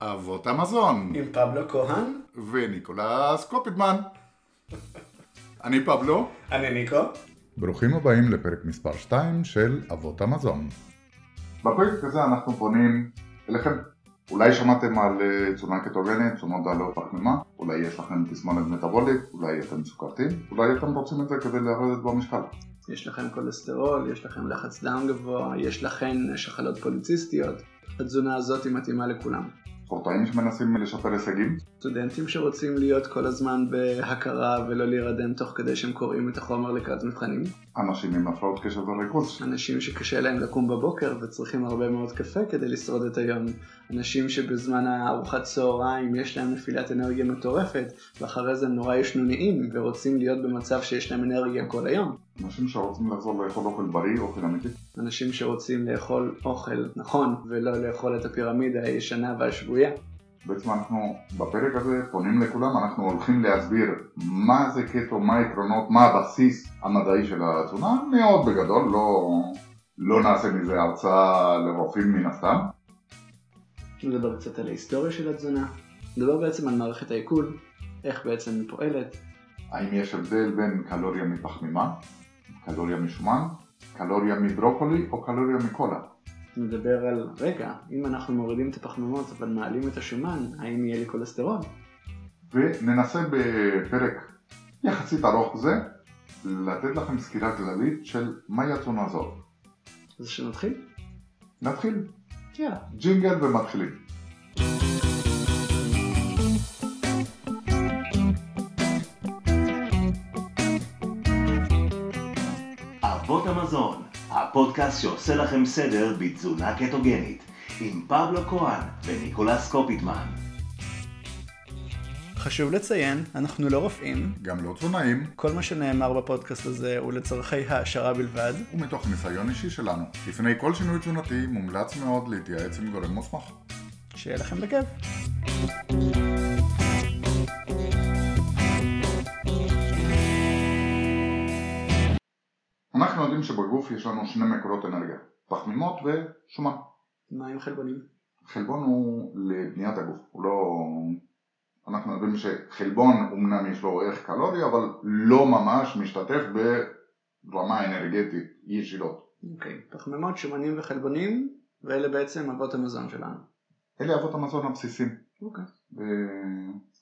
אבות המזון, עם פבלו כהן, וניקולס קופידמן. אני פבלו. אני ניקו. ברוכים הבאים לפרק מספר 2 של אבות המזון. בפרק הזה אנחנו פונים אליכם. אולי שמעתם על אה, תזונה קטוגנית, תזונות דלות פחמימה, אולי יש לכם תסמונת מטבולית, אולי אתם סוכרתיים, אולי אתם רוצים את זה כדי לרדת במשקל. יש לכם כולסטרול, יש לכם לחץ דם גבוה, יש לכם שחלות פוליציסטיות. התזונה הזאת היא מתאימה לכולם. ספורטאים שמנסים לשפר הישגים, סטודנטים שרוצים להיות כל הזמן בהכרה ולא להירדם תוך כדי שהם קוראים את החומר לקראת מבחנים. אנשים עם הפרעות קשב וריכוז, אנשים שקשה להם לקום בבוקר וצריכים הרבה מאוד קפה כדי לשרוד את היום. אנשים שבזמן הארוחת צהריים יש להם נפילת אנרגיה מטורפת ואחרי זה נורא ישנוניים ורוצים להיות במצב שיש להם אנרגיה כל היום. אנשים שרוצים לחזור לאכול אוכל בריא, אוכל אמיתי, אנשים שרוצים לאכול אוכל נכון ולא לאכול את הפירמידה הישנה והשבויה. בעצם אנחנו בפרק הזה פונים לכולם, אנחנו הולכים להסביר מה זה קטו, מה העקרונות, מה הבסיס המדעי של התזונה, מאוד בגדול, לא, לא נעשה מזה הרצאה לרופאים מן הסתם. נדבר קצת על ההיסטוריה של התזונה, נדבר בעצם על מערכת העיכול, איך בעצם היא פועלת, האם יש הבדל בין קלוריה מפחמימה, קלוריה משומן, קלוריה מברוקולי או קלוריה מקולה. נדבר על, רגע, אם אנחנו מורידים את הפחמימות אבל מעלים את השומן, האם יהיה לי כולסטרול? וננסה בפרק יחסית ארוך זה לתת לכם סקירה כללית של מהי התזונה הזאת. אז שנתחיל? נתחיל, יאללה. ג'ינגל ומתחילים. הפודקאסט שעושה לכם סדר בתזונה קטוגנית, עם פבלו כהן וניקולס קופיטמן. חשוב לציין, אנחנו לא רופאים, גם לא תזונאים, כל מה שנאמר בפודקאסט הזה הוא לצורכי העשרה בלבד. ומתוך ניסיון אישי שלנו. לפני כל שינוי תזונתי מומלץ מאוד להתייעץ עם גורם מוסמך. שיהיה לכם בכיף. אנחנו יודעים שבגוף יש לנו שני מקורות אנרגיה, פחמימות ושומן. מה עם חלבונים? חלבון הוא לבניית הגוף, הוא לא... אנחנו יודעים שחלבון אמנם יש לו ערך קלורי, אבל לא ממש משתתף ברמה אנרגטית ישירות. אוקיי, פחמימות, שומנים וחלבונים, ואלה בעצם אבות המזון שלנו. אלה אבות המזון הבסיסיים. אוקיי. ו-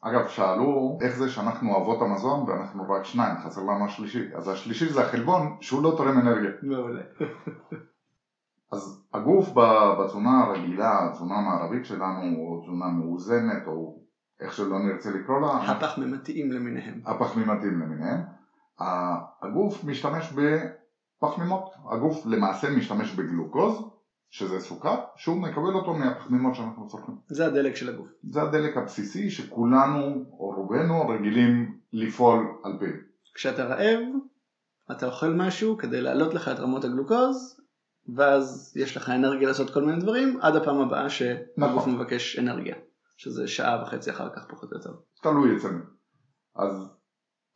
אגב, שאלו איך זה שאנחנו אבות המזון ואנחנו רק שניים, חסר לנו השלישי. אז השלישי זה החלבון שהוא לא תורם אנרגיה. מעולה. אז הגוף בתזונה הרגילה, התזונה המערבית שלנו, או תזונה מאוזנת, או איך שלא נרצה לקרוא לה, הפחמימתיים למיניהם. הפחמימתיים למיניהם, הגוף משתמש בפחמימות. הגוף למעשה משתמש בגלוקוז, שזה סוכר, שהוא מקבל אותו מהפחמימות שאנחנו צורכים. זה הדלק של הגוף. זה הדלק הבסיסי שכולנו, או רובנו, רגילים לפעול על פיו. כשאתה רעב, אתה אוכל משהו כדי להעלות לך את רמות הגלוקוז, ואז יש לך אנרגיה לעשות כל מיני דברים, עד הפעם הבאה שהגוף נכון. מבקש אנרגיה, שזה שעה וחצי אחר כך פחות או יותר. תלוי אצלנו. אז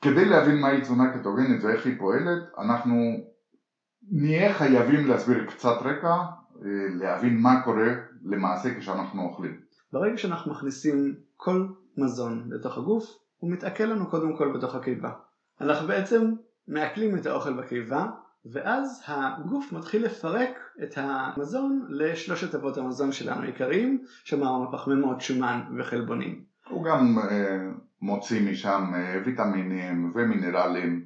כדי להבין מהי תזונה קטוגנית ואיך היא פועלת, אנחנו נהיה חייבים להסביר קצת רקע, להבין מה קורה למעשה כשאנחנו אוכלים. ברגע שאנחנו מכניסים כל מזון לתוך הגוף, הוא מתעכל לנו קודם כל בתוך הקיבה. אנחנו בעצם מעכלים את האוכל בקיבה, ואז הגוף מתחיל לפרק את המזון לשלושת אבות המזון שלנו העיקריים, שאמרנו פחמימות, שומן וחלבונים. הוא גם אה, מוציא משם אה, ויטמינים ומינרלים,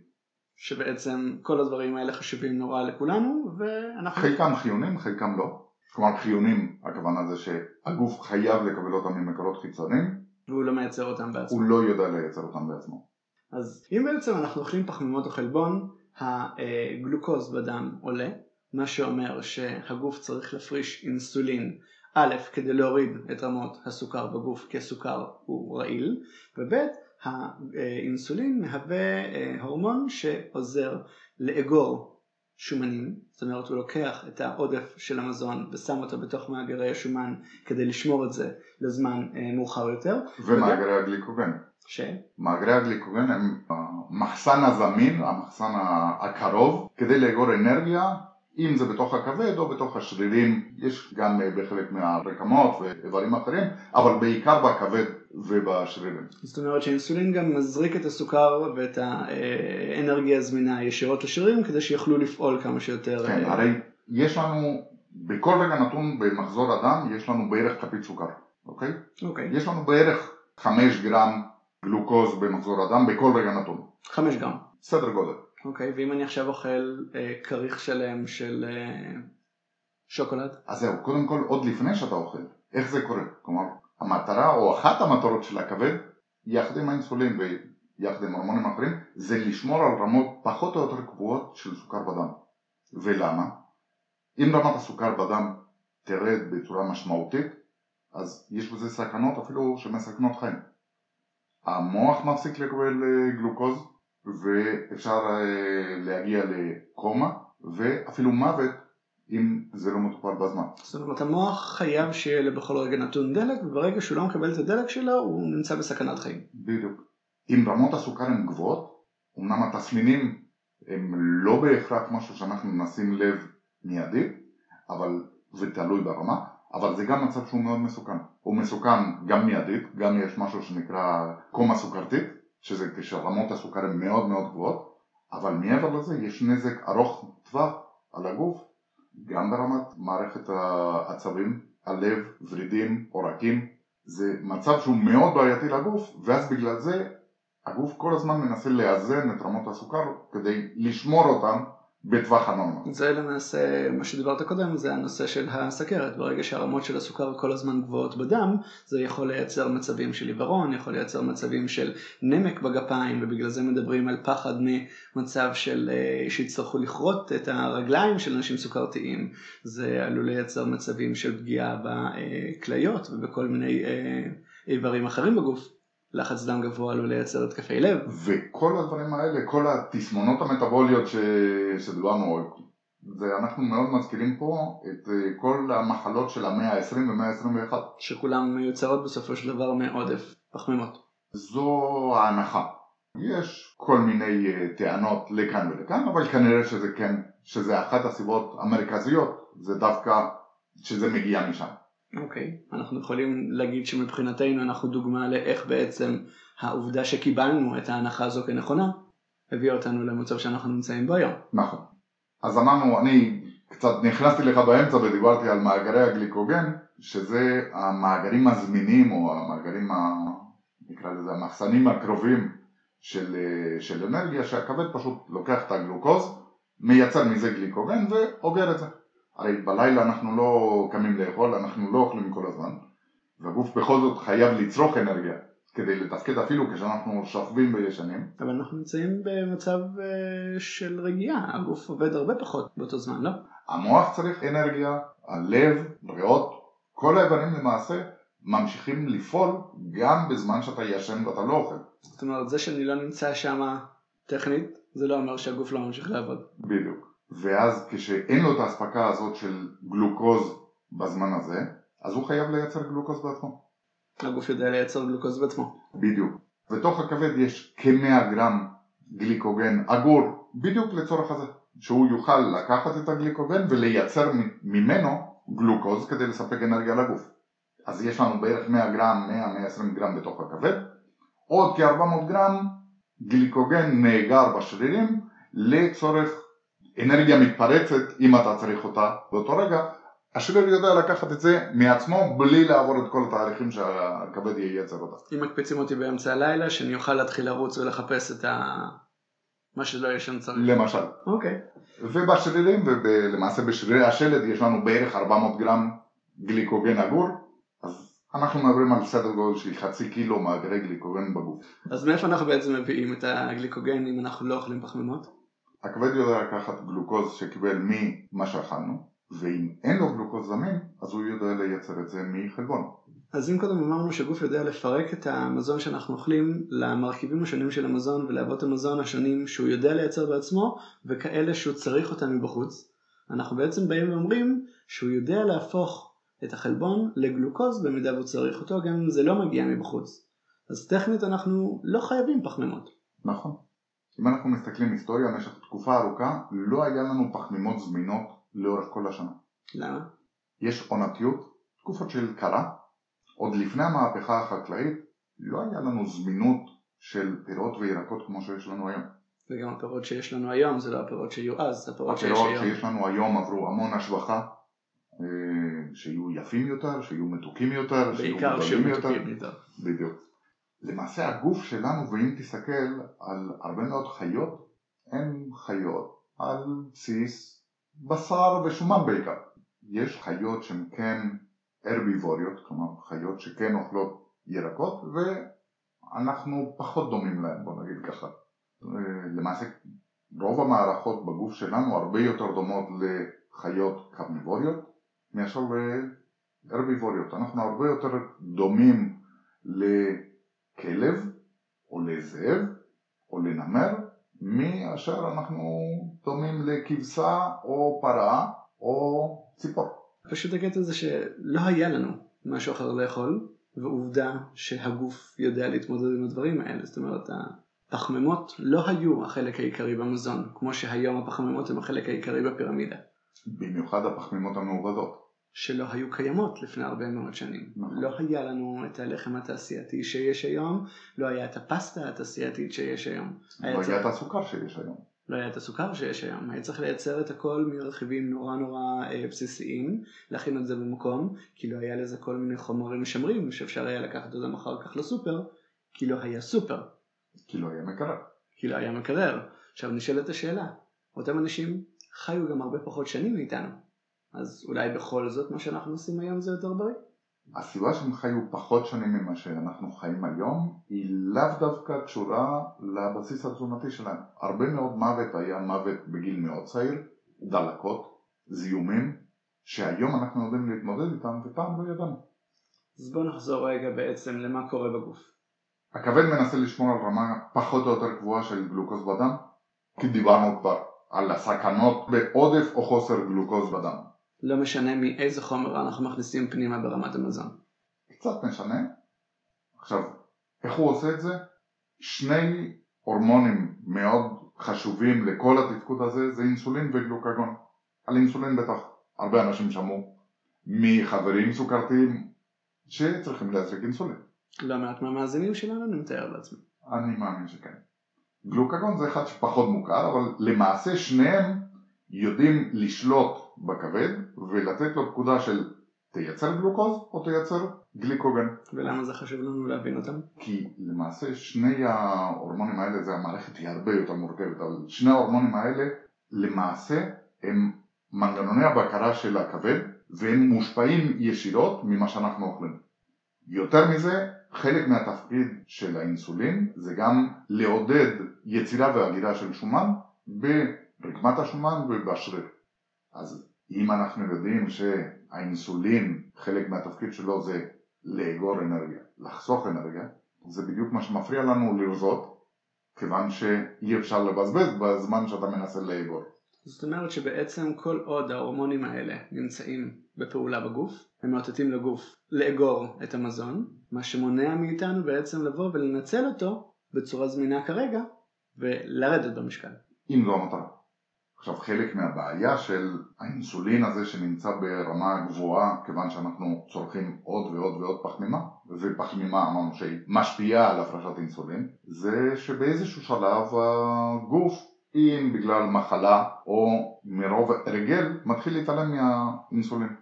שבעצם כל הדברים האלה חשובים נורא לכולנו, ואנחנו... חלקם חיונים, חלקם לא. כלומר חיונים, הכוונה זה שהגוף חייב לקבל אותם ממקורות חיצוניים, והוא לא מייצר אותם בעצמו. הוא לא יודע לייצר אותם בעצמו. אז אם בעצם אנחנו אוכלים פחמימות או חלבון, הגלוקוז בדם עולה, מה שאומר שהגוף צריך להפריש אינסולין, א', כדי להוריד את רמות הסוכר בגוף כי הסוכר הוא רעיל, וב', האינסולין מהווה אה, הורמון שעוזר לאגור שומנים, זאת אומרת הוא לוקח את העודף של המזון ושם אותו בתוך מאגרי השומן כדי לשמור את זה לזמן אה, מאוחר יותר. ומאגרי הגליקוגן. ש... מאגרי הגליקוגן הם המחסן הזמין, המחסן הקרוב, כדי לאגור אנרגיה אם זה בתוך הכבד או בתוך השרירים, יש גם אה, בחלק מהרקמות ואיברים אחרים, אבל בעיקר בכבד ובשרירים. זאת אומרת שאינסולין גם מזריק את הסוכר ואת האנרגיה הזמינה ישירות לשרירים כדי שיוכלו לפעול כמה שיותר. כן, הרי יש לנו, בכל רגע נתון במחזור הדם יש לנו בערך כפית סוכר, אוקיי? אוקיי. יש לנו בערך 5 גרם גלוקוז במחזור הדם בכל רגע נתון. 5 גרם. סדר גודל. אוקיי, ואם אני עכשיו אוכל אה, כריך שלם של אה, שוקולד? אז זהו, קודם כל עוד לפני שאתה אוכל, איך זה קורה? כלומר, המטרה או אחת המטרות של הכבד, יחד עם האינסולין ויחד עם הורמונים אחרים, זה לשמור על רמות פחות או יותר קבועות של סוכר בדם. ולמה? אם רמת הסוכר בדם תרד בצורה משמעותית, אז יש בזה סכנות אפילו שמסכנות חיים. המוח מפסיק לקבל אה, גלוקוז ואפשר אה, להגיע לקומה ואפילו מוות אם זה לא מטופל בזמן. זאת אומרת המוח חייב שיהיה לו בכל רגע נתון דלק וברגע שהוא לא מקבל את הדלק שלו הוא נמצא בסכנת חיים. בדיוק. אם רמות הסוכר הן גבוהות, אמנם התסמינים הם לא בהכרח משהו שאנחנו נשים לב מיידי, אבל זה תלוי ברמה, אבל זה גם מצב שהוא מאוד מסוכן. הוא מסוכן גם מיידית, גם יש משהו שנקרא קומה סוכרתית, שזה כשרמות הסוכר הן מאוד מאוד גבוהות, אבל מעבר לזה יש נזק ארוך טווח על הגוף, גם ברמת מערכת העצבים, הלב, ורידים, עורקים, זה מצב שהוא מאוד בעייתי לגוף, ואז בגלל זה הגוף כל הזמן מנסה לאזן את רמות הסוכר כדי לשמור אותן בטווח הנורמה. זה למעשה מה שדיברת קודם, זה הנושא של הסכרת. ברגע שהרמות של הסוכר כל הזמן גבוהות בדם, זה יכול לייצר מצבים של עיוורון, יכול לייצר מצבים של נמק בגפיים, ובגלל זה מדברים על פחד ממצב של אה, שיצטרכו לכרות את הרגליים של אנשים סוכרתיים. זה עלול לייצר מצבים של פגיעה בכליות ובכל מיני אה, איברים אחרים בגוף. לחץ דם גבוה עלול לייצר התקפי לב. וכל הדברים האלה, כל התסמונות המטבוליות ש... שדיברנו, זה אנחנו מאוד מזכירים פה את אה, כל המחלות של המאה ה-20 ומאה ה-21. שכולן מיוצרות בסופו של דבר מעודף פחמימות. זו ההנחה. יש כל מיני אה, טענות לכאן ולכאן, אבל כנראה שזה כן, שזה אחת הסיבות המרכזיות, זה דווקא שזה מגיע משם. אוקיי, okay. אנחנו יכולים להגיד שמבחינתנו אנחנו דוגמה לאיך בעצם העובדה שקיבלנו את ההנחה הזו כנכונה הביאה אותנו למצב שאנחנו נמצאים בו היום. נכון. אז אמרנו, אני קצת נכנסתי לך באמצע ודיברתי על מאגרי הגליקוגן, שזה המאגרים הזמינים או המאגרים, ה... נקרא לזה המחסנים הקרובים של, של אנרגיה, שהכבד פשוט לוקח את הגלוקוז, מייצר מזה גליקוגן ואוגר את זה. הרי בלילה אנחנו לא קמים לאכול, אנחנו לא אוכלים כל הזמן, והגוף בכל זאת חייב לצרוך אנרגיה כדי לתפקד אפילו כשאנחנו שוכבים וישנים. אבל אנחנו נמצאים במצב אה, של רגיעה, הגוף עובד הרבה פחות באותו זמן, לא? המוח צריך אנרגיה, הלב, ריאות, כל האיברים למעשה ממשיכים לפעול גם בזמן שאתה ישן ואתה לא אוכל. זאת אומרת, זה שאני לא נמצא שם טכנית, זה לא אומר שהגוף לא ממשיך לעבוד. בדיוק. ואז כשאין לו את האספקה הזאת של גלוקוז בזמן הזה, אז הוא חייב לייצר גלוקוז בעצמו. הגוף יודע לייצר גלוקוז בעצמו. בדיוק. בתוך הכבד יש כ-100 גרם גליקוגן אגור בדיוק לצורך הזה, שהוא יוכל לקחת את הגליקוגן ולייצר ממנו גלוקוז כדי לספק אנרגיה לגוף. אז יש לנו בערך 100 גרם, 100-120 גרם בתוך הכבד, עוד כ-400 גרם גליקוגן נאגר בשרירים לצורך אנרגיה מתפרצת אם אתה צריך אותה באותו רגע, השריר יודע לקחת את זה מעצמו בלי לעבור את כל התהליכים שהכבד ייצר אותה. אם מקפיצים אותי באמצע הלילה, שאני אוכל להתחיל לרוץ ולחפש את ה... מה שלא שם צריך. למשל. אוקיי. ובשרירים, ולמעשה בשרירי השלד יש לנו בערך 400 גרם גליקוגן אגור, אז אנחנו מדברים על סדר גודל של חצי קילו מאגרי גליקוגן בגוף. אז מאיפה אנחנו בעצם מביאים את הגליקוגן אם אנחנו לא אוכלים פחמימות? הכבד יודע לקחת גלוקוז שקיבל ממה שאכלנו, ואם אין לו גלוקוז זמין, אז הוא יודע לייצר את זה מחלבון. אז אם קודם אמרנו שהגוף יודע לפרק את המזון שאנחנו אוכלים למרכיבים השונים של המזון ולאבות המזון השונים שהוא יודע לייצר בעצמו וכאלה שהוא צריך אותם מבחוץ, אנחנו בעצם באים ואומרים שהוא יודע להפוך את החלבון לגלוקוז במידה והוא צריך אותו גם אם זה לא מגיע מבחוץ. אז טכנית אנחנו לא חייבים פחמימות. נכון. אם אנחנו מסתכלים היסטוריה במשך תקופה ארוכה, לא היה לנו פחמימות זמינות לאורך כל השנה. למה? יש עונתיות, תקופות של קרה. עוד לפני המהפכה החקלאית לא היה לנו זמינות של פירות וירקות כמו שיש לנו היום. וגם הפירות שיש לנו היום זה לא הפירות שיהיו אז, זה הפירות שיש היום. הפירות שיש לנו היום עברו המון השבחה, אה, שיהיו יפים יותר, שיהיו מתוקים יותר, בעיקר שיהיו מתוקים יותר. בדיוק. למעשה הגוף שלנו, ואם תסתכל על הרבה מאוד חיות, הן חיות על בסיס בשר ושומן בעיקר. יש חיות שהן כן הרביבוריות, כלומר חיות שכן אוכלות ירקות, ואנחנו פחות דומים להן, בוא נגיד ככה. למעשה רוב המערכות בגוף שלנו הרבה יותר דומות לחיות קרניבוריות מאשר להרביבוריות. אנחנו הרבה יותר דומים לכלב או לזאב או לנמר מאשר אנחנו דומים לכבשה או פרה או ציפור. פשוט הקטע זה שלא היה לנו משהו אחר לאכול ועובדה שהגוף יודע להתמודד עם הדברים האלה זאת אומרת הפחמימות לא היו החלק העיקרי במזון, כמו שהיום הפחמימות הם החלק העיקרי בפירמידה. במיוחד הפחמימות המעובדות. שלא היו קיימות לפני הרבה מאוד שנים. נכון. לא היה לנו את הלחם התעשייתי שיש היום, לא היה את הפסטה התעשייתית שיש היום. לא היה צריך... את הסוכר שיש היום. לא היה את הסוכר שיש היום, היה צריך לייצר את הכל מרכיבים נורא נורא אה, בסיסיים, להכין את זה במקום, כי לא היה לזה כל מיני חומרים משמרים שאפשר היה לקחת אותם אחר כך לסופר, כי לא היה סופר. כי לא היה מקרר. כי לא היה מקרר. עכשיו נשאלת השאלה, אותם אנשים חיו גם הרבה פחות שנים מאיתנו, אז אולי בכל זאת מה שאנחנו עושים היום זה יותר בריא? הסיבה שהם חיו פחות שנים ממה שאנחנו חיים היום היא לאו דווקא קשורה לבסיס התזונתי שלהם. הרבה מאוד מוות היה מוות בגיל מאוד צעיר, דלקות, זיהומים, שהיום אנחנו יודעים להתמודד איתם ופעם לא ידענו. אז בואו נחזור רגע בעצם למה קורה בגוף. הכבד מנסה לשמור על רמה פחות או יותר קבועה של גלוקוז בדם, כי דיברנו כבר על הסכנות בעודף או חוסר גלוקוז בדם. לא משנה מאיזה חומר אנחנו מכניסים פנימה ברמת המזון. קצת משנה. עכשיו, איך הוא עושה את זה? שני הורמונים מאוד חשובים לכל התפקוד הזה זה אינסולין וגלוקגון. על אינסולין בטח הרבה אנשים שמעו מחברים סוכרתיים שצריכים להזריק אינסולין. לא מעט מהמאזינים שלנו, אני מתאר לעצמי. אני מאמין שכן. גלוקגון זה אחד שפחות מוכר, אבל למעשה שניהם יודעים לשלוט בכבד ולתת לו פקודה של תייצר גלוקוז או תייצר גליקוגן. ולמה זה חשוב לנו להבין אותם? כי למעשה שני ההורמונים האלה, זה המערכת היא הרבה יותר מורכבת, אבל שני ההורמונים האלה למעשה הם מנגנוני הבקרה של הכבד והם מושפעים ישירות ממה שאנחנו אוכלים. יותר מזה, חלק מהתפקיד של האינסולין זה גם לעודד יצירה והגירה של שומן ברקמת השומן ובשריר. אז אם אנחנו יודעים שהאינסולין, חלק מהתפקיד שלו זה לאגור אנרגיה, לחסוך אנרגיה, זה בדיוק מה שמפריע לנו לרזות, כיוון שאי אפשר לבזבז בזמן שאתה מנסה לאגור. זאת אומרת שבעצם כל עוד ההורמונים האלה נמצאים בפעולה בגוף, הם מאותתים לגוף לאגור את המזון, מה שמונע מאיתנו בעצם לבוא ולנצל אותו בצורה זמינה כרגע ולרדת במשקל. אם זו המטרה. עכשיו חלק מהבעיה של האינסולין הזה שנמצא ברמה גבוהה כיוון שאנחנו צורכים עוד ועוד ועוד פחמימה ופחמימה אמרנו שהיא משפיעה על הפרשת אינסולין זה שבאיזשהו שלב הגוף אם בגלל מחלה או מרוב הרגל מתחיל להתעלם מהאינסולין.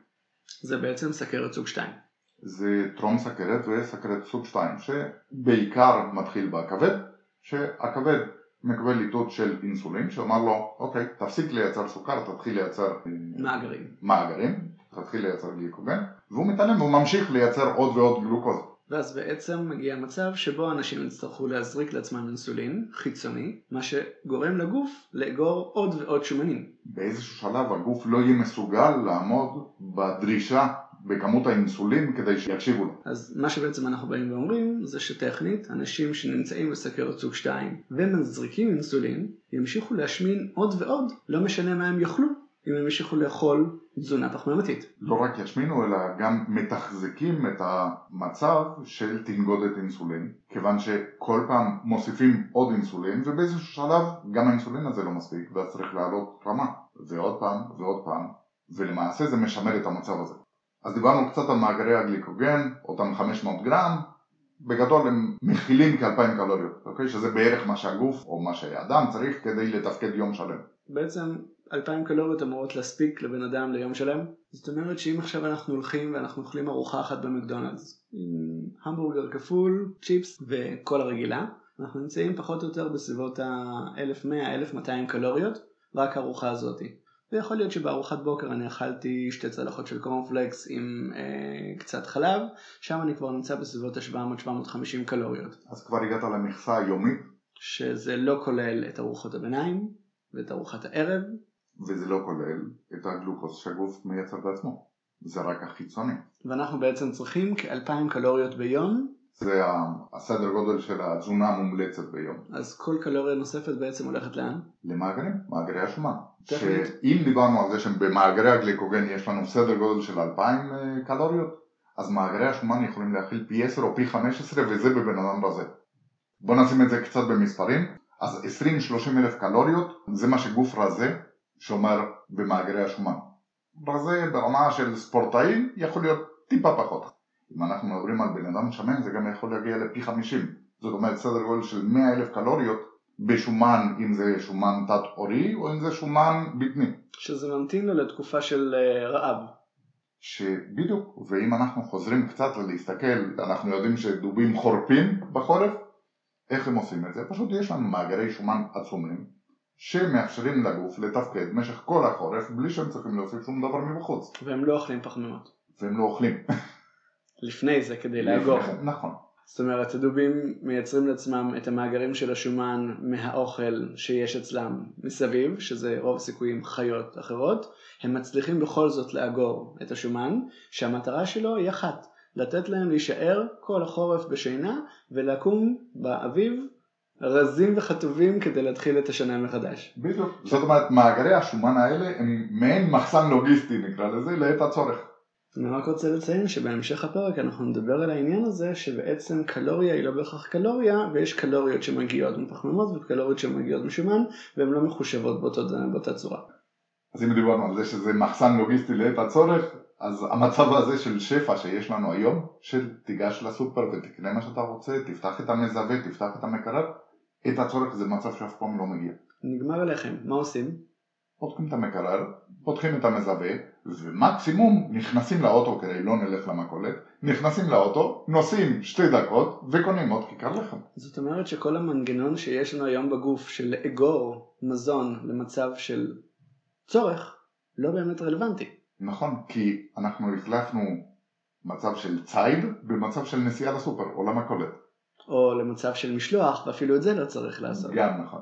זה בעצם סכרת סוג 2. זה טרום סכרת וסכרת סוג 2 שבעיקר מתחיל בכבד שהכבד מקבל איתות של אינסולין שאומר לו אוקיי תפסיק לייצר סוכר תתחיל לייצר אה, מאגרים, מאגרים תתחיל לייצר גליקוגן והוא מתעלם והוא ממשיך לייצר עוד ועוד גלוקוז ואז בעצם מגיע מצב שבו אנשים יצטרכו להזריק לעצמם אינסולין חיצוני, מה שגורם לגוף לאגור עוד ועוד שומנים. באיזשהו שלב הגוף לא יהיה מסוגל לעמוד בדרישה בכמות האינסולין כדי שיקשיבו לו. אז מה שבעצם אנחנו באים ואומרים זה שטכנית אנשים שנמצאים בסכרת סוג 2 ומזריקים אינסולין ימשיכו להשמין עוד ועוד, לא משנה מה הם יאכלו, אם הם ימשיכו לאכול תזונה פחמימתית. לא רק ישמינו אלא גם מתחזקים את המצב של תנגודת אינסולין כיוון שכל פעם מוסיפים עוד אינסולין ובאיזשהו שלב גם האינסולין הזה לא מספיק ואז צריך לעלות רמה ועוד פעם ועוד פעם ולמעשה זה משמר את המצב הזה. אז דיברנו קצת על מאגרי הגליקוגן, אותם 500 גרם, בגדול הם מכילים כ-2,000 קלוריות, אוקיי? שזה בערך מה שהגוף או מה שהאדם צריך כדי לתפקד יום שלם. בעצם 2,000 קלוריות אמורות להספיק לבן אדם ליום שלם. זאת אומרת שאם עכשיו אנחנו הולכים ואנחנו אוכלים ארוחה אחת במקדונלדס עם המבורגר כפול, צ'יפס וכל הרגילה, אנחנו נמצאים פחות או יותר בסביבות ה-1100-1200 קלוריות, רק הארוחה הזאתי. ויכול להיות שבארוחת בוקר אני אכלתי שתי צלחות של קורנפלקס עם אה, קצת חלב, שם אני כבר נמצא בסביבות ה-700-750 קלוריות. אז כבר הגעת למכסה היומית? שזה לא כולל את ארוחות הביניים ואת ארוחת הערב. וזה לא כולל את הגלוקוז שהגוף מייצר בעצמו, זה רק החיצוני. ואנחנו בעצם צריכים כ-2,000 קלוריות ביום זה הסדר גודל של התזונה המומלצת ביום. אז כל קלוריה נוספת בעצם הולכת לאן? למאגרים, מאגרי השומן. שאם דיברנו על זה שבמאגרי הגליקוגן יש לנו סדר גודל של 2,000 אה, קלוריות, אז מאגרי השומן יכולים להכיל פי 10 או פי 15 וזה בבן אדם רזה. בוא נשים את זה קצת במספרים, אז 20-30 אלף קלוריות זה מה שגוף רזה שומר במאגרי השומן. רזה ברמה של ספורטאי יכול להיות טיפה פחות. אם אנחנו מדברים על בן אדם שמן זה גם יכול להגיע לפי 50 זאת אומרת סדר גודל של 100 אלף קלוריות בשומן אם זה שומן תת עורי או אם זה שומן בטני שזה ממתין לו לתקופה של אה, רעב שבדיוק ואם אנחנו חוזרים קצת להסתכל אנחנו יודעים שדובים חורפים בחורף איך הם עושים את זה? פשוט יש לנו מאגרי שומן עצומים שמאפשרים לגוף לתפקד במשך כל החורף בלי שהם צריכים להוסיף שום דבר מבחוץ והם לא אוכלים פחמימות והם לא אוכלים לפני זה כדי לאגור. נכון. זאת אומרת הדובים מייצרים לעצמם את המאגרים של השומן מהאוכל שיש אצלם מסביב, שזה רוב הסיכויים חיות אחרות, הם מצליחים בכל זאת לאגור את השומן, שהמטרה שלו היא אחת, לתת להם להישאר כל החורף בשינה ולקום באביב רזים וחטובים כדי להתחיל את השנה מחדש. בדיוק, זאת אומרת מאגרי השומן האלה הם מעין מחסן לוגיסטי נקרא לזה לעת הצורך. אני רק רוצה לציין שבהמשך הפרק אנחנו נדבר על העניין הזה שבעצם קלוריה היא לא בהכרח קלוריה ויש קלוריות שמגיעות מפחמימות וקלוריות שמגיעות משומן והן לא מחושבות באותו, באותה צורה. אז אם דיברנו על זה שזה מחסן לוגיסטי לעת הצורך אז המצב הזה של שפע שיש לנו היום של תיגש לסופר ותקנה מה שאתה רוצה, תפתח את המזווה, תפתח את המקרר, את הצורך זה מצב שאף פעם לא מגיע. נגמר הלחם, מה עושים? פותחים את המקרר, פותחים את המזווה, ומקסימום נכנסים לאוטו כדי לא נלך למכולת, נכנסים לאוטו, נוסעים שתי דקות וקונים עוד כיכר לחם. זאת אומרת שכל המנגנון שיש לנו היום בגוף של לאגור מזון למצב של צורך, לא באמת רלוונטי. נכון, כי אנחנו החלפנו מצב של ציד במצב של נסיעה לסופר או למכולת. או למצב של משלוח, ואפילו את זה לא צריך לעשות. גם נכון.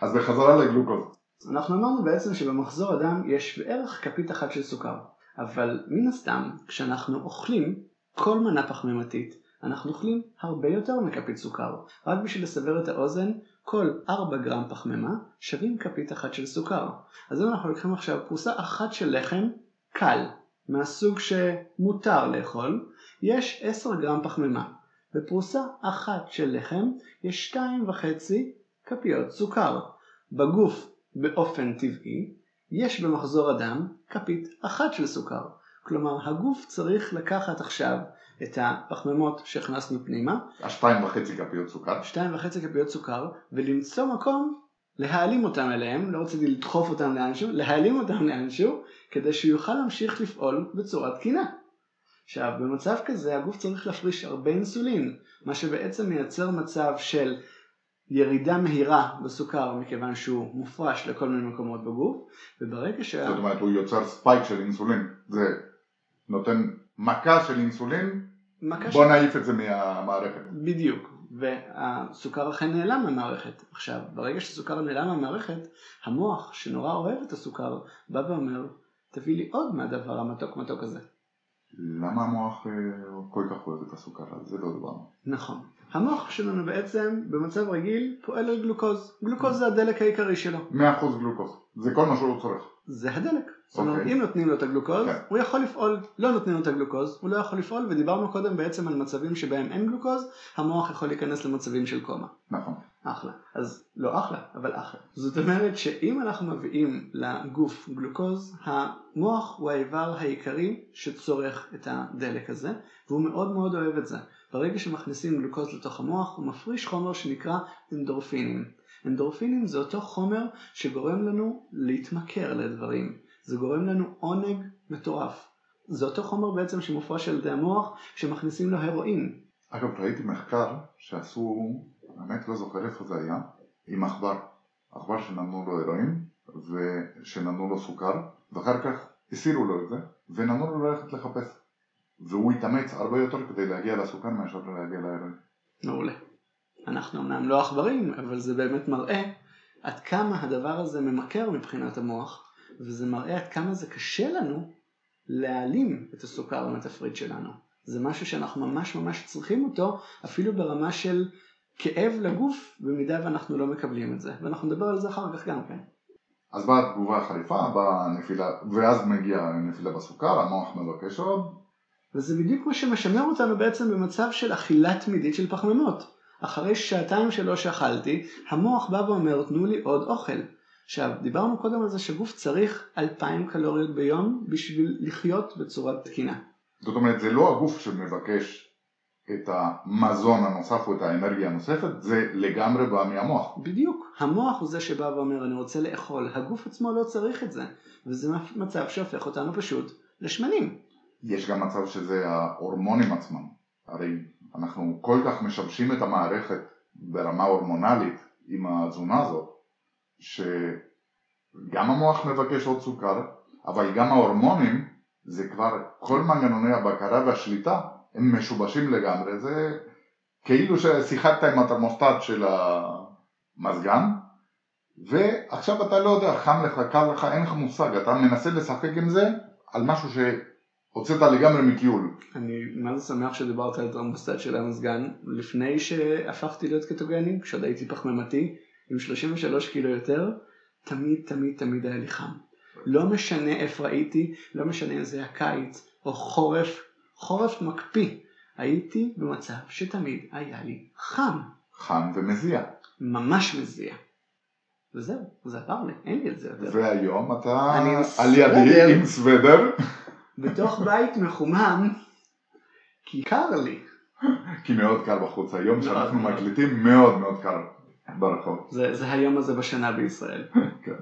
אז בחזרה לגלוקוז. אנחנו אמרנו בעצם שבמחזור הדם יש בערך כפית אחת של סוכר, אבל מן הסתם כשאנחנו אוכלים כל מנה פחמימתית אנחנו אוכלים הרבה יותר מכפית סוכר. רק בשביל לסבר את האוזן, כל 4 גרם פחמימה שווים כפית אחת של סוכר. אז אם אנחנו לוקחים עכשיו פרוסה אחת של לחם קל, מהסוג שמותר לאכול, יש 10 גרם פחמימה. בפרוסה אחת של לחם יש 2.5 כפיות סוכר. בגוף באופן טבעי, יש במחזור הדם כפית אחת של סוכר. כלומר, הגוף צריך לקחת עכשיו את הפחמימות שהכנסנו פנימה, השתיים וחצי כפיות סוכר, שתיים וחצי כפיות סוכר, ולמצוא מקום להעלים אותם אליהם, לא רציתי לדחוף אותם לאנשהו, להעלים אותם לאנשהו, כדי שהוא יוכל להמשיך לפעול בצורה תקינה. עכשיו, במצב כזה הגוף צריך להפריש הרבה אינסולין, מה שבעצם מייצר מצב של ירידה מהירה בסוכר מכיוון שהוא מופרש לכל מיני מקומות בגוף וברגע שה... זאת אומרת הוא יוצר ספייק של אינסולין זה נותן מכה של אינסולין בוא ש... נעיף את זה מהמערכת בדיוק והסוכר אכן נעלם מהמערכת עכשיו ברגע שסוכר נעלם מהמערכת המוח שנורא אוהב את הסוכר בא ואומר תביא לי עוד מהדבר המתוק מתוק הזה למה המוח אה, כל כך אוהב את הסוכר? על זה לא דיברנו. נכון. המוח שלנו בעצם במצב רגיל פועל על גלוקוז. גלוקוז זה הדלק העיקרי שלו. 100% גלוקוז. זה כל מה שהוא צורך. זה הדלק. זאת אומרת, אוקיי. אם נותנים לו את הגלוקוז, כן. הוא יכול לפעול. לא נותנים לו את הגלוקוז, הוא לא יכול לפעול, ודיברנו קודם בעצם על מצבים שבהם אין גלוקוז, המוח יכול להיכנס למצבים של קומה. נכון. אחלה. אז לא אחלה, אבל אחלה. זאת אומרת שאם אנחנו מביאים לגוף גלוקוז, המוח הוא האיבר העיקרי שצורך את הדלק הזה, והוא מאוד מאוד אוהב את זה. ברגע שמכניסים גלוקוז לתוך המוח, הוא מפריש חומר שנקרא אנדורפינים. אנדורפינים זה אותו חומר שגורם לנו להתמכר לדברים. זה גורם לנו עונג מטורף. זה אותו חומר בעצם שמופרש על ידי המוח שמכניסים לו הרואין. אגב, ראיתי מחקר שעשו, האמת לא זוכר איפה זה היה, עם עכבר. עכבר שנתנו לו הירואין ושנתנו לו סוכר, ואחר כך הסירו לו את זה, ונתנו לו ללכת לחפש. והוא התאמץ הרבה יותר כדי להגיע לסוכר מאשר להגיע להירואין. מעולה. אנחנו אמנם לא עכברים, אבל זה באמת מראה עד כמה הדבר הזה ממכר מבחינת המוח, וזה מראה עד כמה זה קשה לנו להעלים את הסוכר המתפריט שלנו. זה משהו שאנחנו ממש ממש צריכים אותו, אפילו ברמה של כאב לגוף, במידה ואנחנו לא מקבלים את זה. ואנחנו נדבר על זה אחר כך גם כן. אז באה התגובה החריפה, באה נפילה, ואז מגיעה נפילה בסוכר, המוח מבקש עוד, וזה בדיוק מה שמשמר אותנו בעצם במצב של אכילה תמידית של פחמימות. אחרי שעתיים שלא שאכלתי, המוח בא ואומר תנו לי עוד אוכל. עכשיו, דיברנו קודם על זה שגוף צריך 2,000 קלוריות ביום בשביל לחיות בצורה תקינה. זאת אומרת, זה לא הגוף שמבקש את המזון הנוסף או את האנרגיה הנוספת, זה לגמרי בא מהמוח. בדיוק, המוח הוא זה שבא ואומר אני רוצה לאכול, הגוף עצמו לא צריך את זה, וזה מצב שהופך אותנו פשוט לשמנים. יש גם מצב שזה ההורמונים עצמם. הרי אנחנו כל כך משבשים את המערכת ברמה הורמונלית עם התזונה הזאת, שגם המוח מבקש עוד סוכר, אבל גם ההורמונים, זה כבר כל מנגנוני הבקרה והשליטה, הם משובשים לגמרי. זה כאילו ששיחקת עם התרמוסטט של המזגן, ועכשיו אתה לא יודע, חם לך, קר לך, אין לך מושג, אתה מנסה לשחק עם זה על משהו ש... הוצאת לגמרי מכיול. אני מה זה שמח שדיברת על תרמוסטט של המזגן, לפני שהפכתי להיות קטוגני, כשעוד הייתי פחמימתי, עם 33 קילו יותר, תמיד תמיד תמיד היה לי חם. לא משנה איפה הייתי, לא משנה אם זה היה קיץ או חורף, חורף מקפיא, הייתי במצב שתמיד היה לי חם. חם ומזיע. ממש מזיע. וזהו, זה עבר לי, אין לי את זה יותר. והיום אתה על. ידי עם סוודר, בתוך בית מחומם, כי קר לי. כי מאוד קר בחוץ. היום שאנחנו. מקליטים מאוד מאוד קר ברחוב. זה, זה היום הזה בשנה בישראל. כן.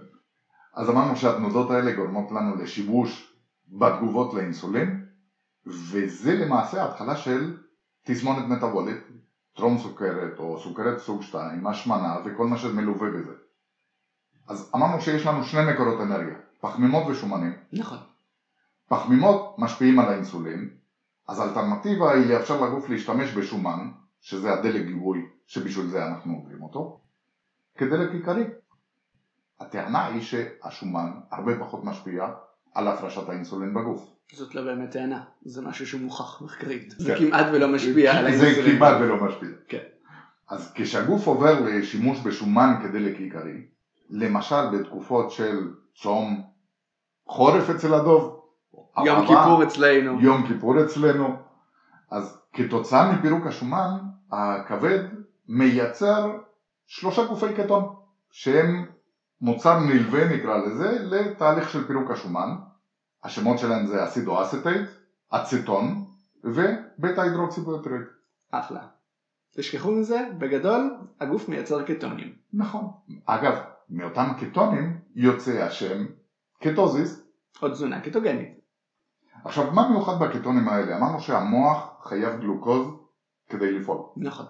אז אמרנו שהתנודות האלה גורמות לנו לשיבוש בתגובות לאינסולין, וזה למעשה התחלה של תסמונת מטבולית, טרום סוכרת או סוכרת סוג 2, השמנה וכל מה שמלווה בזה. אז אמרנו שיש לנו שני מקורות אנרגיה, פחמימות ושומנים. נכון. פחמימות משפיעים על האינסולין, אז האלטרנטיבה היא לאפשר לגוף להשתמש בשומן, שזה הדלק גיבוי שבשביל זה אנחנו אוכלים אותו, כדלק עיקרי. הטענה היא שהשומן הרבה פחות משפיע על הפרשת האינסולין בגוף. זאת לא באמת טענה, זה משהו שהוא מוכח מחקרית. כן. זה כמעט ולא משפיע על זה האינסולין. כמעט ולא משפיע. כן. אז כשהגוף עובר לשימוש בשומן כדלק עיקרי, למשל בתקופות של צום חורף אצל הדוב, יום הרעבה, כיפור אצלנו. יום כיפור אצלנו, אז כתוצאה מפירוק השומן, הכבד מייצר שלושה גופי קטון, שהם מוצר נלווה נקרא לזה, לתהליך של פירוק השומן. השמות שלהם זה אסידואסטייט, אצטון ובטא הידרוקסיבוטרית. אחלה. תשכחו מזה, בגדול הגוף מייצר קטונים. נכון. אגב, מאותם קטונים יוצא השם קטוזיס. או תזונה קטוגנית. עכשיו, מה מיוחד בקטונים האלה? אמרנו שהמוח חייב גלוקוז כדי לפעול. נכון.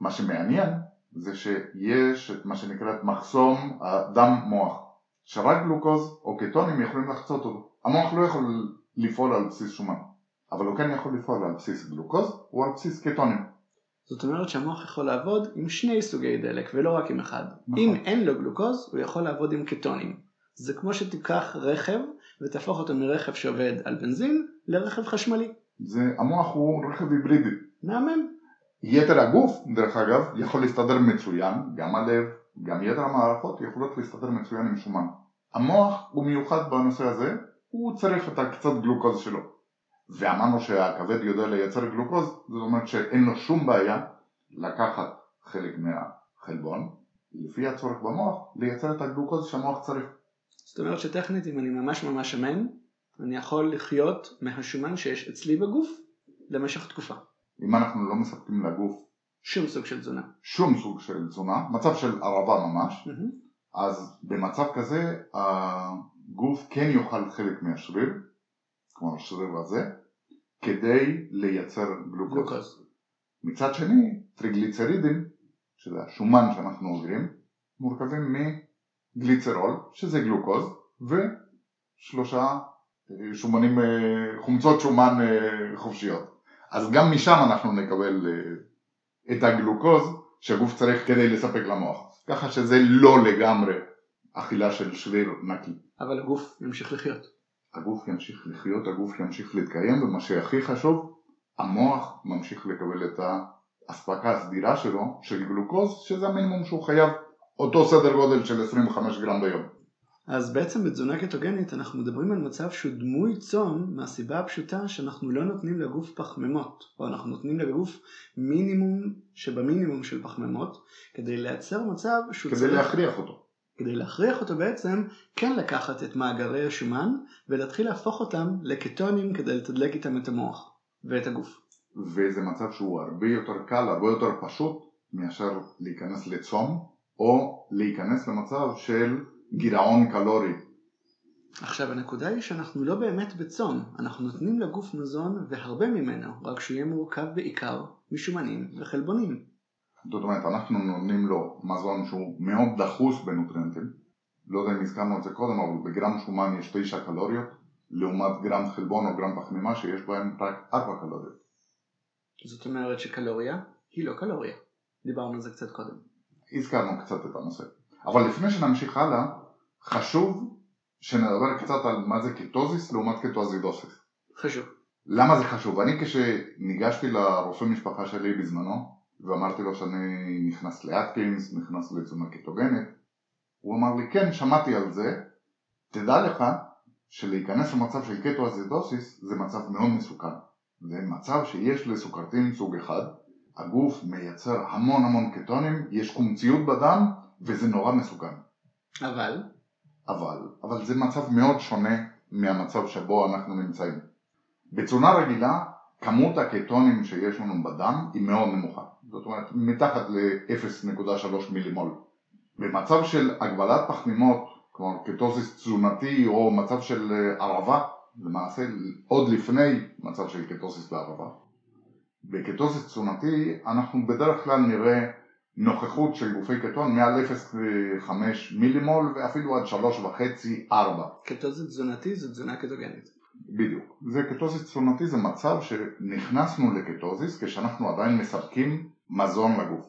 מה שמעניין זה שיש את מה שנקרא מחסום הדם מוח, שרק גלוקוז או קטונים יכולים לחצות אותו. המוח לא יכול לפעול על בסיס שומן, אבל הוא כן יכול לפעול על בסיס גלוקוז או על בסיס קטונים. זאת אומרת שהמוח יכול לעבוד עם שני סוגי דלק ולא רק עם אחד. נכון. אם אין לו גלוקוז הוא יכול לעבוד עם קטונים. זה כמו שתיקח רכב ותהפוך אותו מרכב שעובד על בנזין לרכב חשמלי. זה, המוח הוא רכב היברידי. מהמם. יתר הגוף, דרך אגב, יכול להסתדר מצוין, גם הלב, גם יתר המערכות יכולות להסתדר מצוין עם שומן. המוח הוא מיוחד בנושא הזה, הוא צריך את הקצת גלוקוז שלו. ואמרנו שהכבד יודע לייצר גלוקוז, זאת אומרת שאין לו שום בעיה לקחת חלק מהחלבון, לפי הצורך במוח, לייצר את הגלוקוז שהמוח צריך. זאת אומרת שטכנית אם אני ממש ממש שמן, אני יכול לחיות מהשומן שיש אצלי בגוף למשך תקופה. אם אנחנו לא מספקים לגוף שום סוג של תזונה. שום סוג של תזונה, מצב של ערבה ממש, mm-hmm. אז במצב כזה הגוף כן יאכל חלק מהשריר, כמו השריר הזה, כדי לייצר גלוקוז. מצד שני, טריגליצרידים, שזה השומן שאנחנו עוברים, מורכבים מגליצרול, שזה גלוקוז, ושלושה שומנים, אה, חומצות שומן אה, חופשיות. אז גם משם אנחנו נקבל אה, את הגלוקוז שהגוף צריך כדי לספק למוח. ככה שזה לא לגמרי אכילה של שריר נקי. אבל הגוף ימשיך לחיות. הגוף ימשיך לחיות, הגוף ימשיך להתקיים, ומה שהכי חשוב, המוח ממשיך לקבל את האספקה הסדירה שלו של גלוקוז, שזה המינימום שהוא חייב, אותו סדר גודל של 25 גרם ביום. אז בעצם בתזונה קטוגנית אנחנו מדברים על מצב שהוא דמוי צום מהסיבה הפשוטה שאנחנו לא נותנים לגוף פחמימות, או אנחנו נותנים לגוף מינימום שבמינימום של פחמימות, כדי לייצר מצב שהוא כדי צריך... כדי להכריח אותו. כדי להכריח אותו בעצם כן לקחת את מאגרי השומן ולהתחיל להפוך אותם לקטונים כדי לתדלק איתם את המוח ואת הגוף. וזה מצב שהוא הרבה יותר קל, הרבה יותר פשוט מאשר להיכנס לצום או להיכנס למצב של גירעון קלורי. עכשיו הנקודה היא שאנחנו לא באמת בצום, אנחנו נותנים לגוף מזון והרבה ממנו, רק שהוא יהיה מורכב בעיקר משומנים וחלבונים. זאת אומרת, אנחנו נותנים לו מזון שהוא מאוד דחוס בנוטריאנטים, לא יודע אם הזכרנו את זה קודם, אבל בגרם שומן יש תשע קלוריות, לעומת גרם חלבון או גרם פחמימה שיש בהם רק ארבע קלוריות. זאת אומרת שקלוריה היא לא קלוריה, דיברנו על זה קצת קודם. הזכרנו קצת את הנושא. אבל לפני שנמשיך הלאה, חשוב שנדבר קצת על מה זה קטוזיס לעומת קטואזידוסיס. חשוב. למה זה חשוב? אני כשניגשתי לרופא משפחה שלי בזמנו ואמרתי לו שאני נכנס לאטקינס, נכנס לתזונה קטוגנית הוא אמר לי כן, שמעתי על זה, תדע לך שלהיכנס למצב של קטואזידוסיס זה מצב מאוד מסוכן זה מצב שיש לסוכרתים סוג אחד הגוף מייצר המון המון קטונים, יש קומציות בדם וזה נורא מסוכן. אבל? אבל, אבל זה מצב מאוד שונה מהמצב שבו אנחנו נמצאים. בתזונה רגילה, כמות הקטונים שיש לנו בדם היא מאוד נמוכה. זאת אומרת, מתחת ל-0.3 מילימול. במצב של הגבלת פחמימות, כלומר קטוזיס תזונתי או מצב של הרעבה, למעשה עוד לפני מצב של קטוזיס בהרעבה. בקטוזיס תזונתי אנחנו בדרך כלל נראה נוכחות של גופי קטון מעל 0.5 מילימול ואפילו עד 3.5-4. קטוזיס תזונתי זה תזונה קטוגנית. בדיוק. זה קטוזיס תזונתי זה מצב שנכנסנו לקטוזיס כשאנחנו עדיין מספקים מזון לגוף.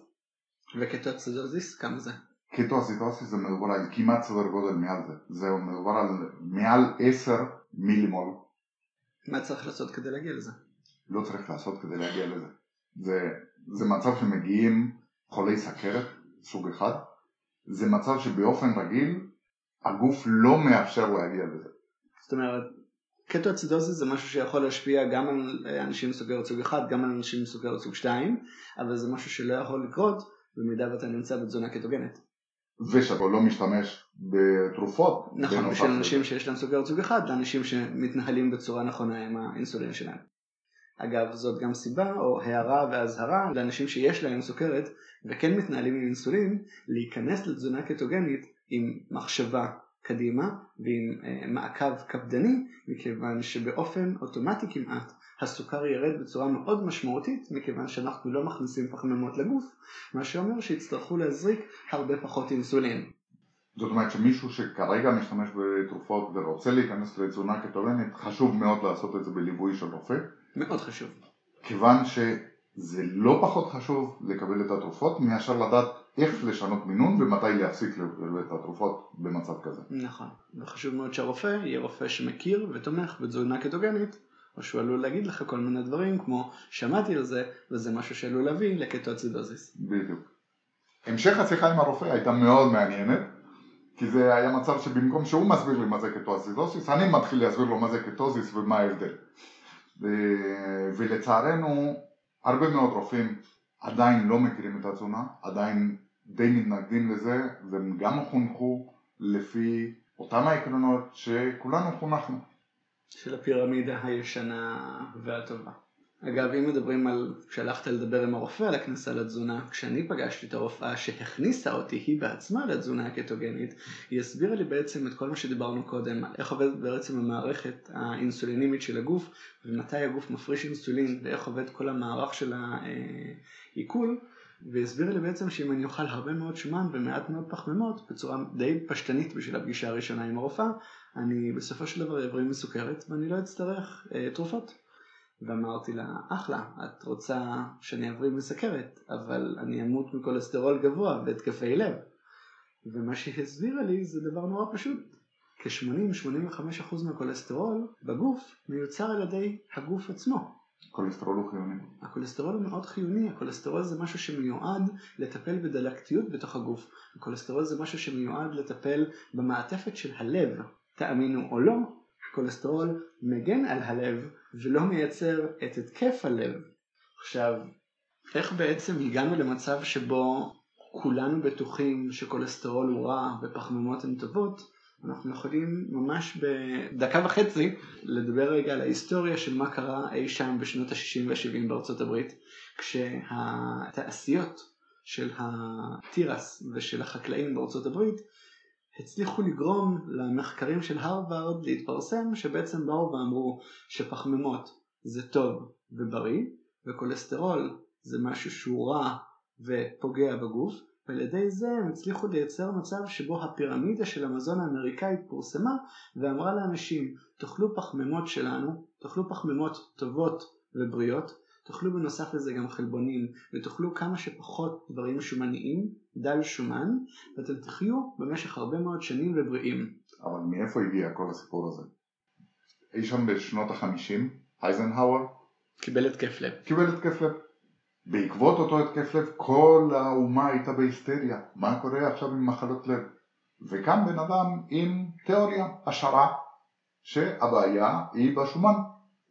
וקטואצידוזיס כמה זה? קטוצידוזיס זה מדובר על כמעט סדר גודל מעל זה. זה מדובר על מעל 10 מילימול. מה צריך לעשות כדי להגיע לזה? לא צריך לעשות כדי להגיע לזה. זה, זה מצב שמגיעים חולי סכרת סוג אחד, זה מצב שבאופן רגיל הגוף לא מאפשר להגיע לזה. זאת אומרת, קטואצידוזיס זה משהו שיכול להשפיע גם על אנשים מסוגרת סוג 1, גם על אנשים מסוגרת סוג 2, אבל זה משהו שלא יכול לקרות במידה ואתה נמצא בתזונה קטוגנית. ושאתה לא משתמש בתרופות. נכון, בשביל אנשים שיש להם סוגרת סוג 1, לאנשים שמתנהלים בצורה נכונה עם האינסולין שלהם. אגב, זאת גם סיבה או הערה ואזהרה לאנשים שיש להם סוכרת וכן מתנהלים עם אינסולין, להיכנס לתזונה קטוגנית עם מחשבה קדימה ועם אה, מעקב קפדני, מכיוון שבאופן אוטומטי כמעט הסוכר ירד בצורה מאוד משמעותית, מכיוון שאנחנו לא מכניסים פחמימות לגוף, מה שאומר שיצטרכו להזריק הרבה פחות אינסולין. זאת אומרת שמישהו שכרגע משתמש בתרופות ורוצה להיכנס לתזונה קטוגנית, חשוב מאוד לעשות את זה בליווי של רופא. מאוד חשוב. כיוון שזה לא פחות חשוב לקבל את התרופות מאשר לדעת איך לשנות מינון ומתי להפסיק את התרופות במצב כזה. נכון, וחשוב מאוד שהרופא יהיה רופא שמכיר ותומך בתזונה קטוגנית או שהוא עלול להגיד לך כל מיני דברים כמו שמעתי על זה וזה משהו שעלול להביא לקטואצידוזיס. בדיוק. המשך השיחה עם הרופא הייתה מאוד מעניינת כי זה היה מצב שבמקום שהוא מסביר לי מה זה קטואצידוזיס אני מתחיל להסביר לו מה זה קטוזיס ומה ההבדל. ולצערנו הרבה מאוד רופאים עדיין לא מכירים את התזונה, עדיין די מתנגדים לזה והם גם חונכו לפי אותם העקרונות שכולנו חונכנו. של הפירמידה הישנה והטובה. אגב, אם מדברים על, כשהלכת לדבר עם הרופא על הכניסה לתזונה, כשאני פגשתי את הרופאה שהכניסה אותי היא בעצמה לתזונה הקטוגנית, היא הסבירה לי בעצם את כל מה שדיברנו קודם, איך עובדת בעצם המערכת האינסולינימית של הגוף, ומתי הגוף מפריש אינסולין, ואיך עובד כל המערך של העיכול, והסבירה לי בעצם שאם אני אוכל הרבה מאוד שומן ומעט מאוד פחמימות, בצורה די פשטנית בשביל הפגישה הראשונה עם הרופאה, אני בסופו של דבר אבריא מסוכרת ואני לא אצטרך אה, תרופות. ואמרתי לה, אחלה, את רוצה שאני אבריא מסכרת, אבל אני אמות מכולסטרול גבוה והתקפי לב. ומה שהיא הסבירה לי זה דבר נורא פשוט. כ-80-85% מהכולסטרול בגוף מיוצר על ידי הגוף עצמו. כולסטרול הוא חיוני. הכולסטרול הוא מאוד חיוני, הכולסטרול זה משהו שמיועד לטפל בדלקתיות בתוך הגוף. הכולסטרול זה משהו שמיועד לטפל במעטפת של הלב. תאמינו או לא, כולסטרול מגן על הלב ולא מייצר את התקף הלב. עכשיו, איך בעצם הגענו למצב שבו כולנו בטוחים שכולסטרול הוא רע ופחמימות הן טובות? אנחנו יכולים ממש בדקה וחצי לדבר רגע על ההיסטוריה של מה קרה אי שם בשנות ה-60 וה-70 בארצות הברית, כשהתעשיות של התירס ושל החקלאים בארצות הברית הצליחו לגרום למחקרים של הרווארד להתפרסם שבעצם באו ואמרו שפחמימות זה טוב ובריא וכולסטרול זה משהו שהוא רע ופוגע בגוף ועל ידי זה הם הצליחו לייצר מצב שבו הפירמידה של המזון האמריקאי פורסמה ואמרה לאנשים תאכלו פחמימות שלנו, תאכלו פחמימות טובות ובריאות, תאכלו בנוסף לזה גם חלבונים ותאכלו כמה שפחות דברים שומניים, דל שומן, ואתם תחיו במשך הרבה מאוד שנים ובריאים. אבל מאיפה הגיע כל הסיפור הזה? אי שם בשנות החמישים, אייזנהאואר קיבל התקף לב. קיבל התקף לב. בעקבות אותו התקף לב כל האומה הייתה בהיסטריה, מה קורה עכשיו עם מחלות לב? וקם בן אדם עם תיאוריה, השערה, שהבעיה היא בשומן.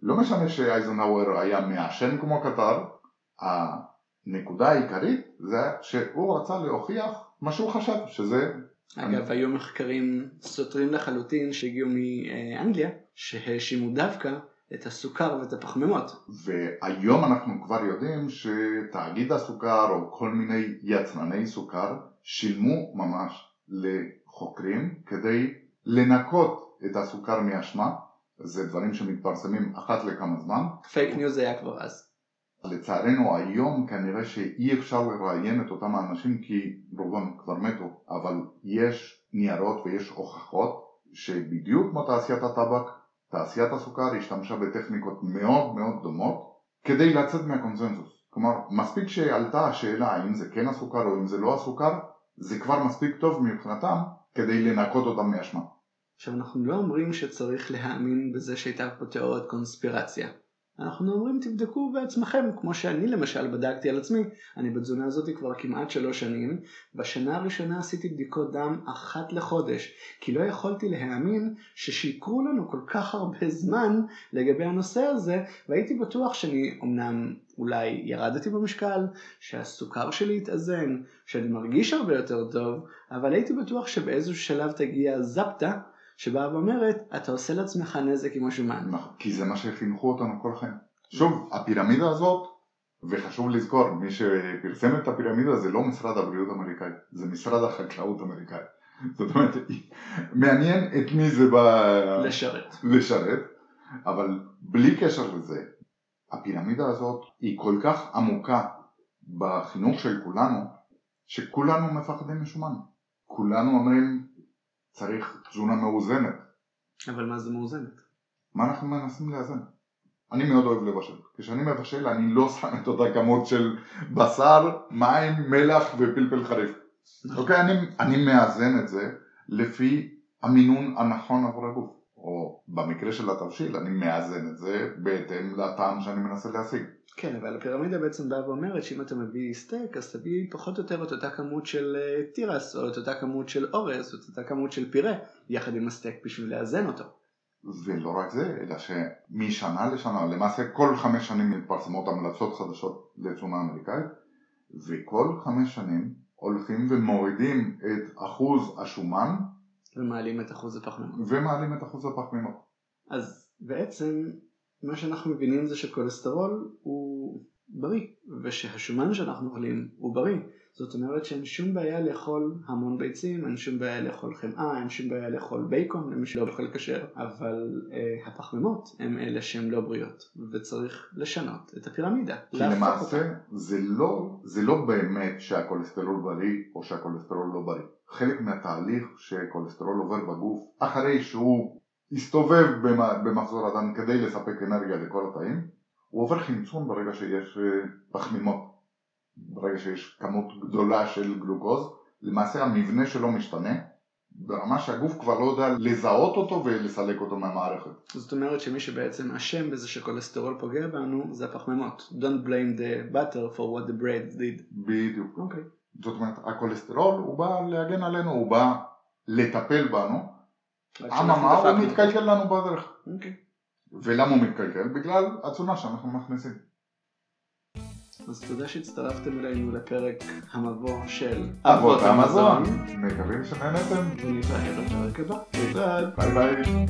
לא משנה שאייזנהאואר היה מעשן כמו קטר, הנקודה העיקרית זה שהוא רצה להוכיח מה שהוא חשב, שזה... אגב, אני... היו מחקרים סותרים לחלוטין שהגיעו מאנגליה, שהאשימו דווקא את הסוכר ואת הפחמימות. והיום אנחנו כבר יודעים שתאגיד הסוכר או כל מיני יצרני סוכר שילמו ממש לחוקרים כדי לנקות את הסוכר מאשמה, זה דברים שמתפרסמים אחת לכמה זמן. פייק ניוז היה כבר אז. לצערנו היום כנראה שאי אפשר לראיין את אותם האנשים כי רובם כבר מתו, אבל יש ניירות ויש הוכחות שבדיוק כמו תעשיית הטבק תעשיית הסוכר השתמשה בטכניקות מאוד מאוד דומות כדי לצאת מהקונסנזוס. כלומר, מספיק שעלתה השאלה האם זה כן הסוכר או אם זה לא הסוכר, זה כבר מספיק טוב מבחינתם כדי לנקות אותם מאשמה. עכשיו אנחנו לא אומרים שצריך להאמין בזה שהייתה פה תיאוריית קונספירציה. אנחנו אומרים תבדקו בעצמכם, כמו שאני למשל בדקתי על עצמי, אני בתזונה הזאת כבר כמעט שלוש שנים, בשנה הראשונה עשיתי בדיקות דם אחת לחודש, כי לא יכולתי להאמין ששיקרו לנו כל כך הרבה זמן לגבי הנושא הזה, והייתי בטוח שאני אמנם אולי ירדתי במשקל, שהסוכר שלי התאזן, שאני מרגיש הרבה יותר טוב, אבל הייתי בטוח שבאיזשהו שלב תגיע זפטה שבאה ואומרת, אתה עושה לעצמך נזק עם השומן. נכון, כי זה מה שחינכו אותנו כל החיים. שוב, הפירמידה הזאת, וחשוב לזכור, מי שפרסם את הפירמידה זה לא משרד הבריאות האמריקאי, זה משרד החקלאות האמריקאי. זאת אומרת, מעניין את מי זה בא לשרת. לשרת, אבל בלי קשר לזה, הפירמידה הזאת היא כל כך עמוקה בחינוך של כולנו, שכולנו מפחדים משומן. כולנו אומרים, צריך תזונה מאוזנת. אבל מה זה מאוזנת? מה אנחנו מנסים לאזן? אני מאוד אוהב לבשל. כשאני מבשל אני לא שם את אותה כמות של בשר, מים, מלח ופלפל חריף. נכון. אוקיי, אני, אני מאזן את זה לפי המינון הנכון עבור הגוף. או במקרה של התבשיל אני מאזן את זה בהתאם לטעם שאני מנסה להשיג. כן, אבל הפירמידה בעצם באה ואומרת שאם אתה מביא סטייק אז תביא פחות או יותר את אותה כמות של אה, תירס או את אותה כמות של אורז או את אותה כמות של פירה יחד עם הסטייק בשביל לאזן אותו. ולא רק זה, אלא שמשנה לשנה, למעשה כל חמש שנים מתפרסמות המלצות חדשות לתזונה אמריקאית וכל חמש שנים הולכים ומורידים את אחוז השומן ומעלים את אחוז הפחמימות. ומעלים את אחוז הפחמימות. אז בעצם מה שאנחנו מבינים זה שכולסטרול הוא בריא ושהשומן שאנחנו אוכלים הוא בריא זאת אומרת שאין שום בעיה לאכול המון ביצים, אין שום בעיה לאכול חמאה, אין שום בעיה לאכול בייקון למי שלא אוכל כשר, אבל אה, הפחמימות הם אלה שהן לא בריאות, וצריך לשנות את הפירמידה. כי למעשה זה לא, זה לא באמת שהכולסטרול בריא או שהכולסטרול לא בריא. חלק מהתהליך שכולסטרול עובר בגוף, אחרי שהוא הסתובב במחזור הדם כדי לספק אנרגיה לכל התאים, הוא עובר חמצון ברגע שיש אה, פחמימות. ברגע שיש כמות גדולה של גלוקוז, למעשה המבנה שלו משתנה ברמה שהגוף כבר לא יודע לזהות אותו ולסלק אותו מהמערכת. זאת אומרת שמי שבעצם אשם בזה שכולסטרול פוגע בנו זה הפחמימות. Don't blame the butter for what the bread did. בדיוק. אוקיי. Okay. זאת אומרת, הכולסטרול הוא בא להגן עלינו, הוא בא לטפל בנו. אממה הוא מתקלקל לנו בדרך. אוקיי. ולמה הוא מתקלקל? בגלל התזונה שאנחנו מכניסים. אז תודה שהצטרפתם אלינו לפרק המבוא של אבות המזון. מקווים שנהנתם. ונתראה בפרק הבא. ביי ביי.